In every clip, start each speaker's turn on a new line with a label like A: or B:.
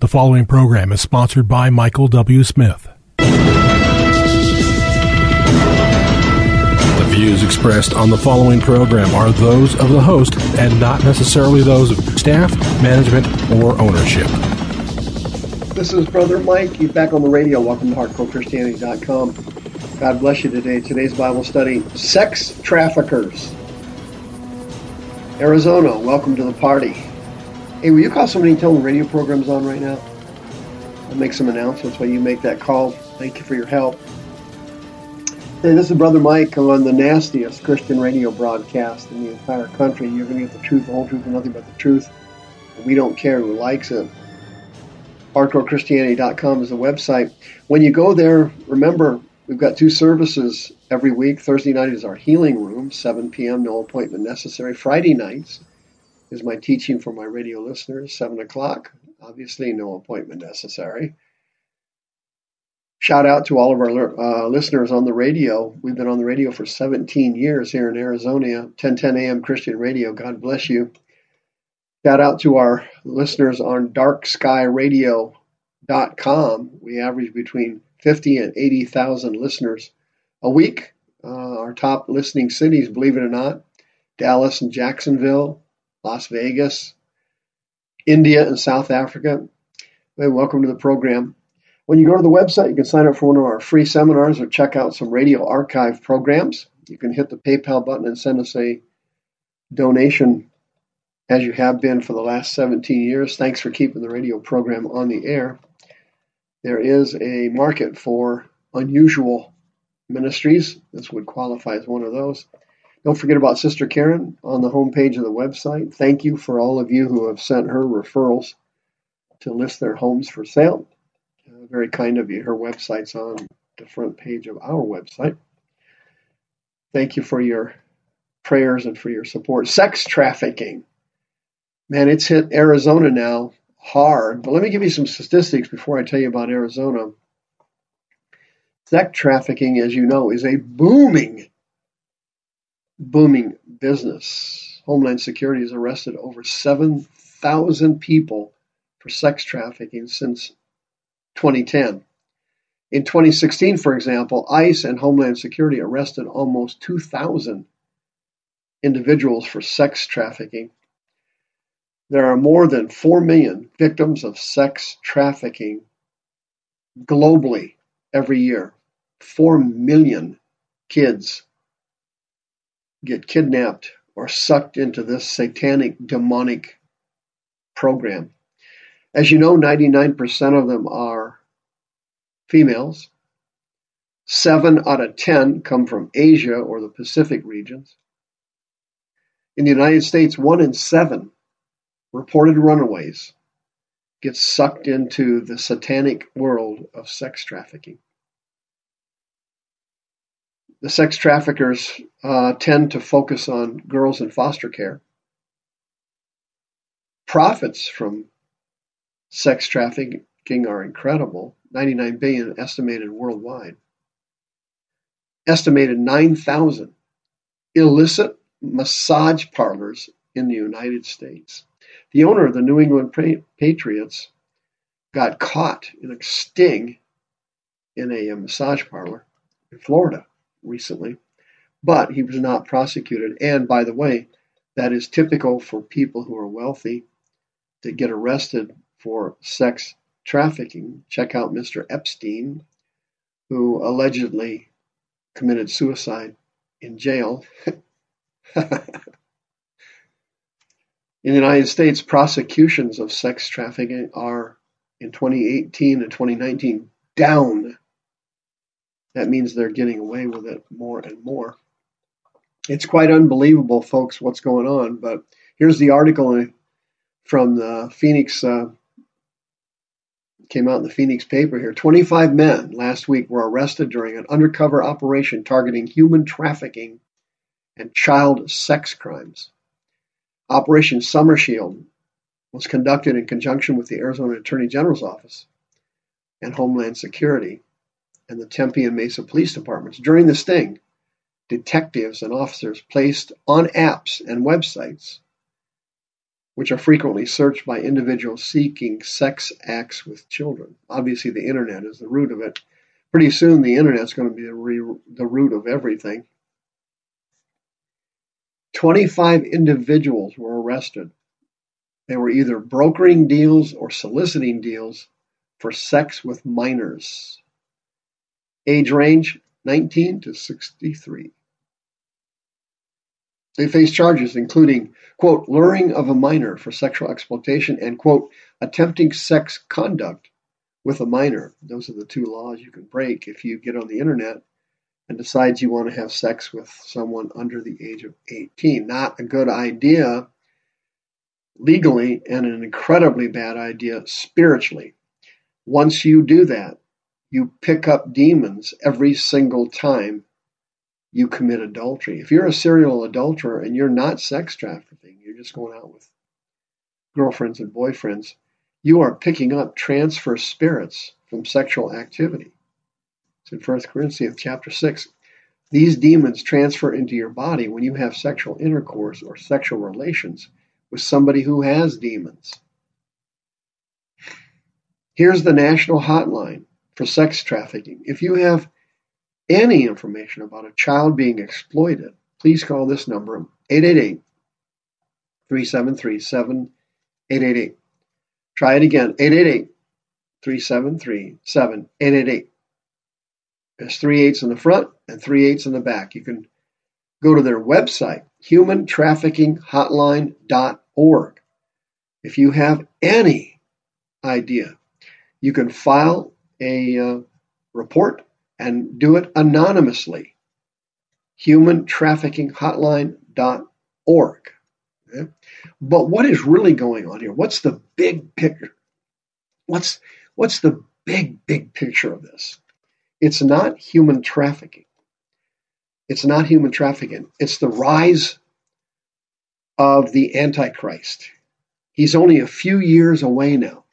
A: The following program is sponsored by Michael W. Smith. The views expressed on the following program are those of the host and not necessarily those of staff, management, or ownership.
B: This is Brother Mike. You're back on the radio. Welcome to HardcoreChristianity.com. God bless you today. Today's Bible study Sex Traffickers. Arizona, welcome to the party. Hey, will you call somebody and tell them the radio program's on right now? I'll make some announcements while you make that call. Thank you for your help. Hey, this is Brother Mike on the nastiest Christian radio broadcast in the entire country. You're going to get the truth, the whole truth, and nothing but the truth. We don't care who likes it. HardcoreChristianity.com is the website. When you go there, remember we've got two services every week. Thursday night is our healing room, 7 p.m., no appointment necessary. Friday nights, is my teaching for my radio listeners, 7 o'clock. Obviously, no appointment necessary. Shout out to all of our uh, listeners on the radio. We've been on the radio for 17 years here in Arizona, 1010 AM Christian Radio. God bless you. Shout out to our listeners on darkskyradio.com. We average between 50 and 80,000 listeners a week. Uh, our top listening cities, believe it or not, Dallas and Jacksonville, Las Vegas, India, and South Africa. Hey, welcome to the program. When you go to the website, you can sign up for one of our free seminars or check out some radio archive programs. You can hit the PayPal button and send us a donation as you have been for the last 17 years. Thanks for keeping the radio program on the air. There is a market for unusual ministries. This would qualify as one of those. Don't forget about Sister Karen on the homepage of the website. Thank you for all of you who have sent her referrals to list their homes for sale. Uh, very kind of you. Her website's on the front page of our website. Thank you for your prayers and for your support. Sex trafficking. Man, it's hit Arizona now hard. But let me give you some statistics before I tell you about Arizona. Sex trafficking, as you know, is a booming booming business. Homeland Security has arrested over 7,000 people for sex trafficking since 2010. In 2016, for example, ICE and Homeland Security arrested almost 2,000 individuals for sex trafficking. There are more than 4 million victims of sex trafficking globally every year. 4 million kids get kidnapped or sucked into this satanic demonic program. As you know, 99% of them are females. Seven out of 10 come from Asia or the Pacific regions. In the United States, one in seven reported runaways get sucked into the satanic world of sex trafficking the sex traffickers uh, tend to focus on girls in foster care. Profits from sex trafficking are incredible 99 billion estimated worldwide. Estimated 9,000 illicit massage parlors in the United States. The owner of the New England Patriots got caught in a sting in a massage parlor in Florida recently, but he was not prosecuted. And by the way, that is typical for people who are wealthy to get arrested for sex trafficking. Check out Mr. Epstein, who allegedly committed suicide in jail. In the United States, prosecutions of sex trafficking are in 2018 and 2019 down that means they're getting away with it more and more. It's quite unbelievable, folks, what's going on. But here's the article from the Phoenix uh, came out in the Phoenix paper here. 25 men last week were arrested during an undercover operation targeting human trafficking and child sex crimes. Operation Summer Shield was conducted in conjunction with the Arizona Attorney General's Office and Homeland Security and the Tempe and Mesa Police Departments. During the sting, detectives and officers placed on apps and websites which are frequently searched by individuals seeking sex acts with children. Obviously, the internet is the root of it. Pretty soon, the internet is going to be the, the root of everything. 25 individuals were arrested. They were either brokering deals or soliciting deals for sex with minors. Age range 19 to 63. They face charges including, quote, luring of a minor for sexual exploitation and, quote, attempting sex conduct with a minor. Those are the two laws you can break if you get on the internet and decides you want to have sex with someone under the age of 18. Not a good idea legally and an incredibly bad idea spiritually. Once you do that, you pick up demons every single time you commit adultery. If you're a serial adulterer and you're not sex trafficking, you're just going out with girlfriends and boyfriends, you are picking up transfer spirits from sexual activity. It's in 1 Corinthians chapter 6. These demons transfer into your body when you have sexual intercourse or sexual relations with somebody who has demons. Here's the national hotline for sex trafficking. If you have any information about a child being exploited, please call this number 888 373 7888. Try it again 888 373 7888. There's three eights in the front and three eights in the back. You can go to their website, humantraffickinghotline.org. If you have any idea, you can file a uh, report and do it anonymously. HumanTraffickingHotline.org. Okay? But what is really going on here? What's the big picture? What's what's the big big picture of this? It's not human trafficking. It's not human trafficking. It's the rise of the Antichrist. He's only a few years away now.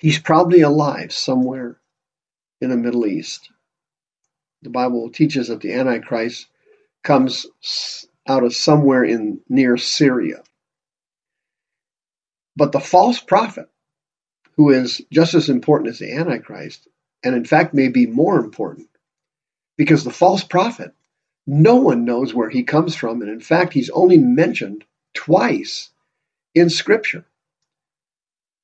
B: He's probably alive somewhere in the Middle East. The Bible teaches that the Antichrist comes out of somewhere in near Syria. But the false prophet, who is just as important as the Antichrist, and in fact may be more important, because the false prophet, no one knows where he comes from, and in fact, he's only mentioned twice in Scripture.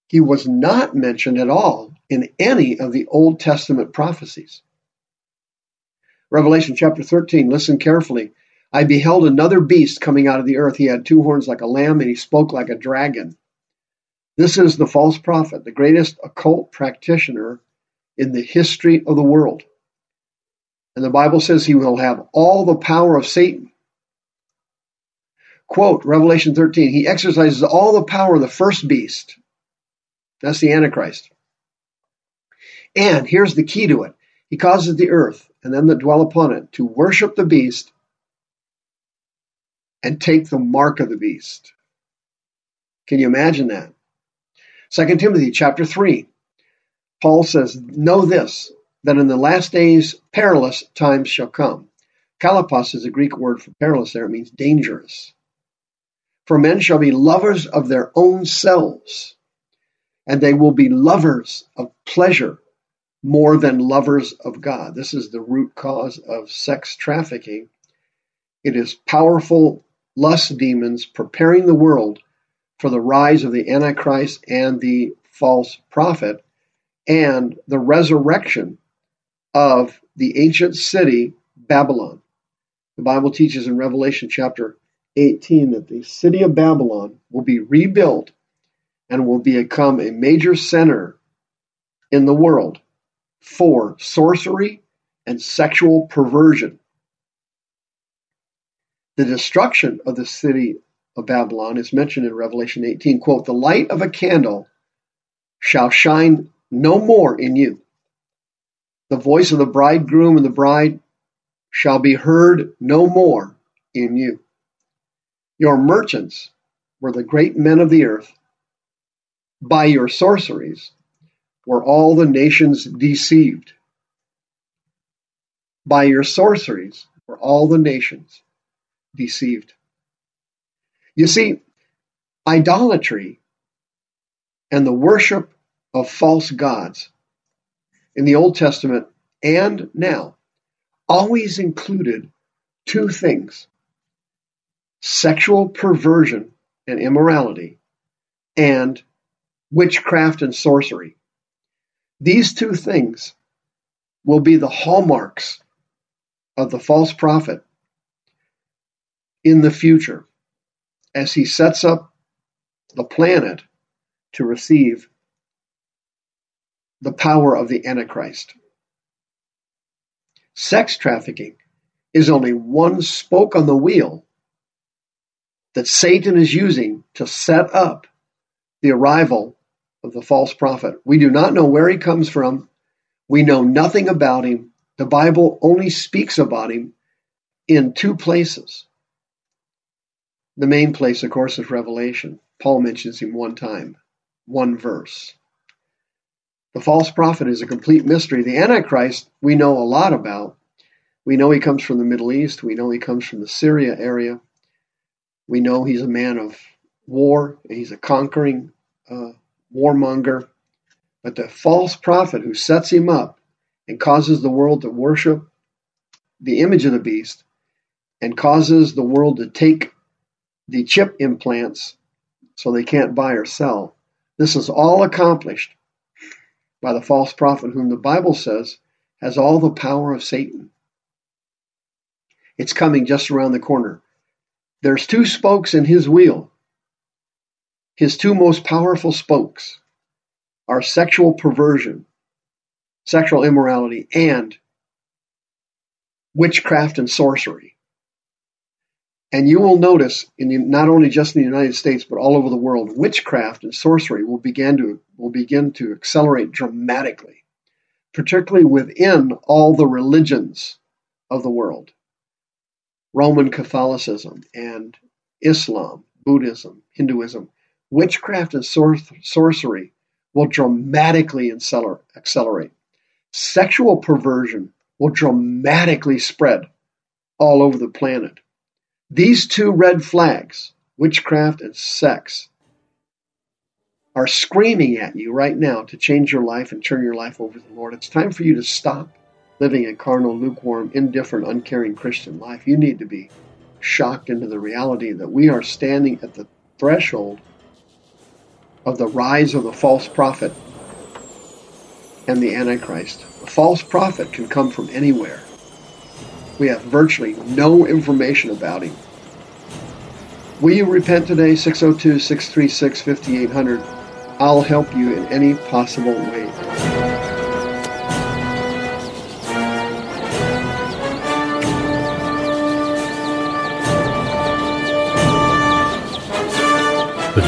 B: He was not mentioned at all in any of the Old Testament prophecies. Revelation chapter 13, listen carefully. I beheld another beast coming out of the earth. He had two horns like a lamb, and he spoke like a dragon. This is the false prophet, the greatest occult practitioner in the history of the world. And the Bible says he will have all the power of Satan. Quote, Revelation 13, he exercises all the power of the first beast. That's the Antichrist. And here's the key to it He causes the earth and them that dwell upon it to worship the beast and take the mark of the beast. Can you imagine that? 2 Timothy chapter 3. Paul says, Know this, that in the last days perilous times shall come. Kalapos is a Greek word for perilous there. It means dangerous. For men shall be lovers of their own selves, and they will be lovers of pleasure more than lovers of God. This is the root cause of sex trafficking. It is powerful lust demons preparing the world for the rise of the Antichrist and the false prophet and the resurrection of the ancient city Babylon. The Bible teaches in Revelation chapter 18 that the city of Babylon will be rebuilt and will become a major center in the world for sorcery and sexual perversion. The destruction of the city of Babylon is mentioned in Revelation 18. Quote, the light of a candle shall shine no more in you. The voice of the bridegroom and the bride shall be heard no more in you. Your merchants were the great men of the earth. By your sorceries were all the nations deceived. By your sorceries were all the nations deceived. You see, idolatry and the worship of false gods in the Old Testament and now always included two things sexual perversion and immorality, and witchcraft and sorcery. These two things will be the hallmarks of the false prophet in the future as he sets up the planet to receive the power of the Antichrist. Sex trafficking is only one spoke on the wheel that Satan is using to set up the arrival of the false prophet. We do not know where he comes from. We know nothing about him. The Bible only speaks about him in two places. The main place, of course, is Revelation. Paul mentions him one time, one verse. The false prophet is a complete mystery. The Antichrist, we know a lot about. We know he comes from the Middle East. We know he comes from the Syria area. We know he's a man of war, he's a conquering uh, warmonger. But the false prophet who sets him up and causes the world to worship the image of the beast and causes the world to take the chip implants so they can't buy or sell. This is all accomplished by the false prophet, whom the Bible says has all the power of Satan. It's coming just around the corner. There's two spokes in his wheel. His two most powerful spokes are sexual perversion, sexual immorality, and witchcraft and sorcery. And you will notice, in the, not only just in the United States but all over the world, witchcraft and sorcery will begin to will begin to accelerate dramatically, particularly within all the religions of the world. Roman Catholicism and Islam, Buddhism, Hinduism, witchcraft and sor- sorcery will dramatically accelerate. Sexual perversion will dramatically spread all over the planet. These two red flags, witchcraft and sex, are screaming at you right now to change your life and turn your life over to the Lord. It's time for you to stop living a carnal, lukewarm, indifferent, uncaring Christian life. You need to be shocked into the reality that we are standing at the threshold of the rise of the false prophet and the Antichrist. A false prophet can come from anywhere. We have virtually no information about him. Will you repent today? 602 636 5800. I'll help you in any possible way.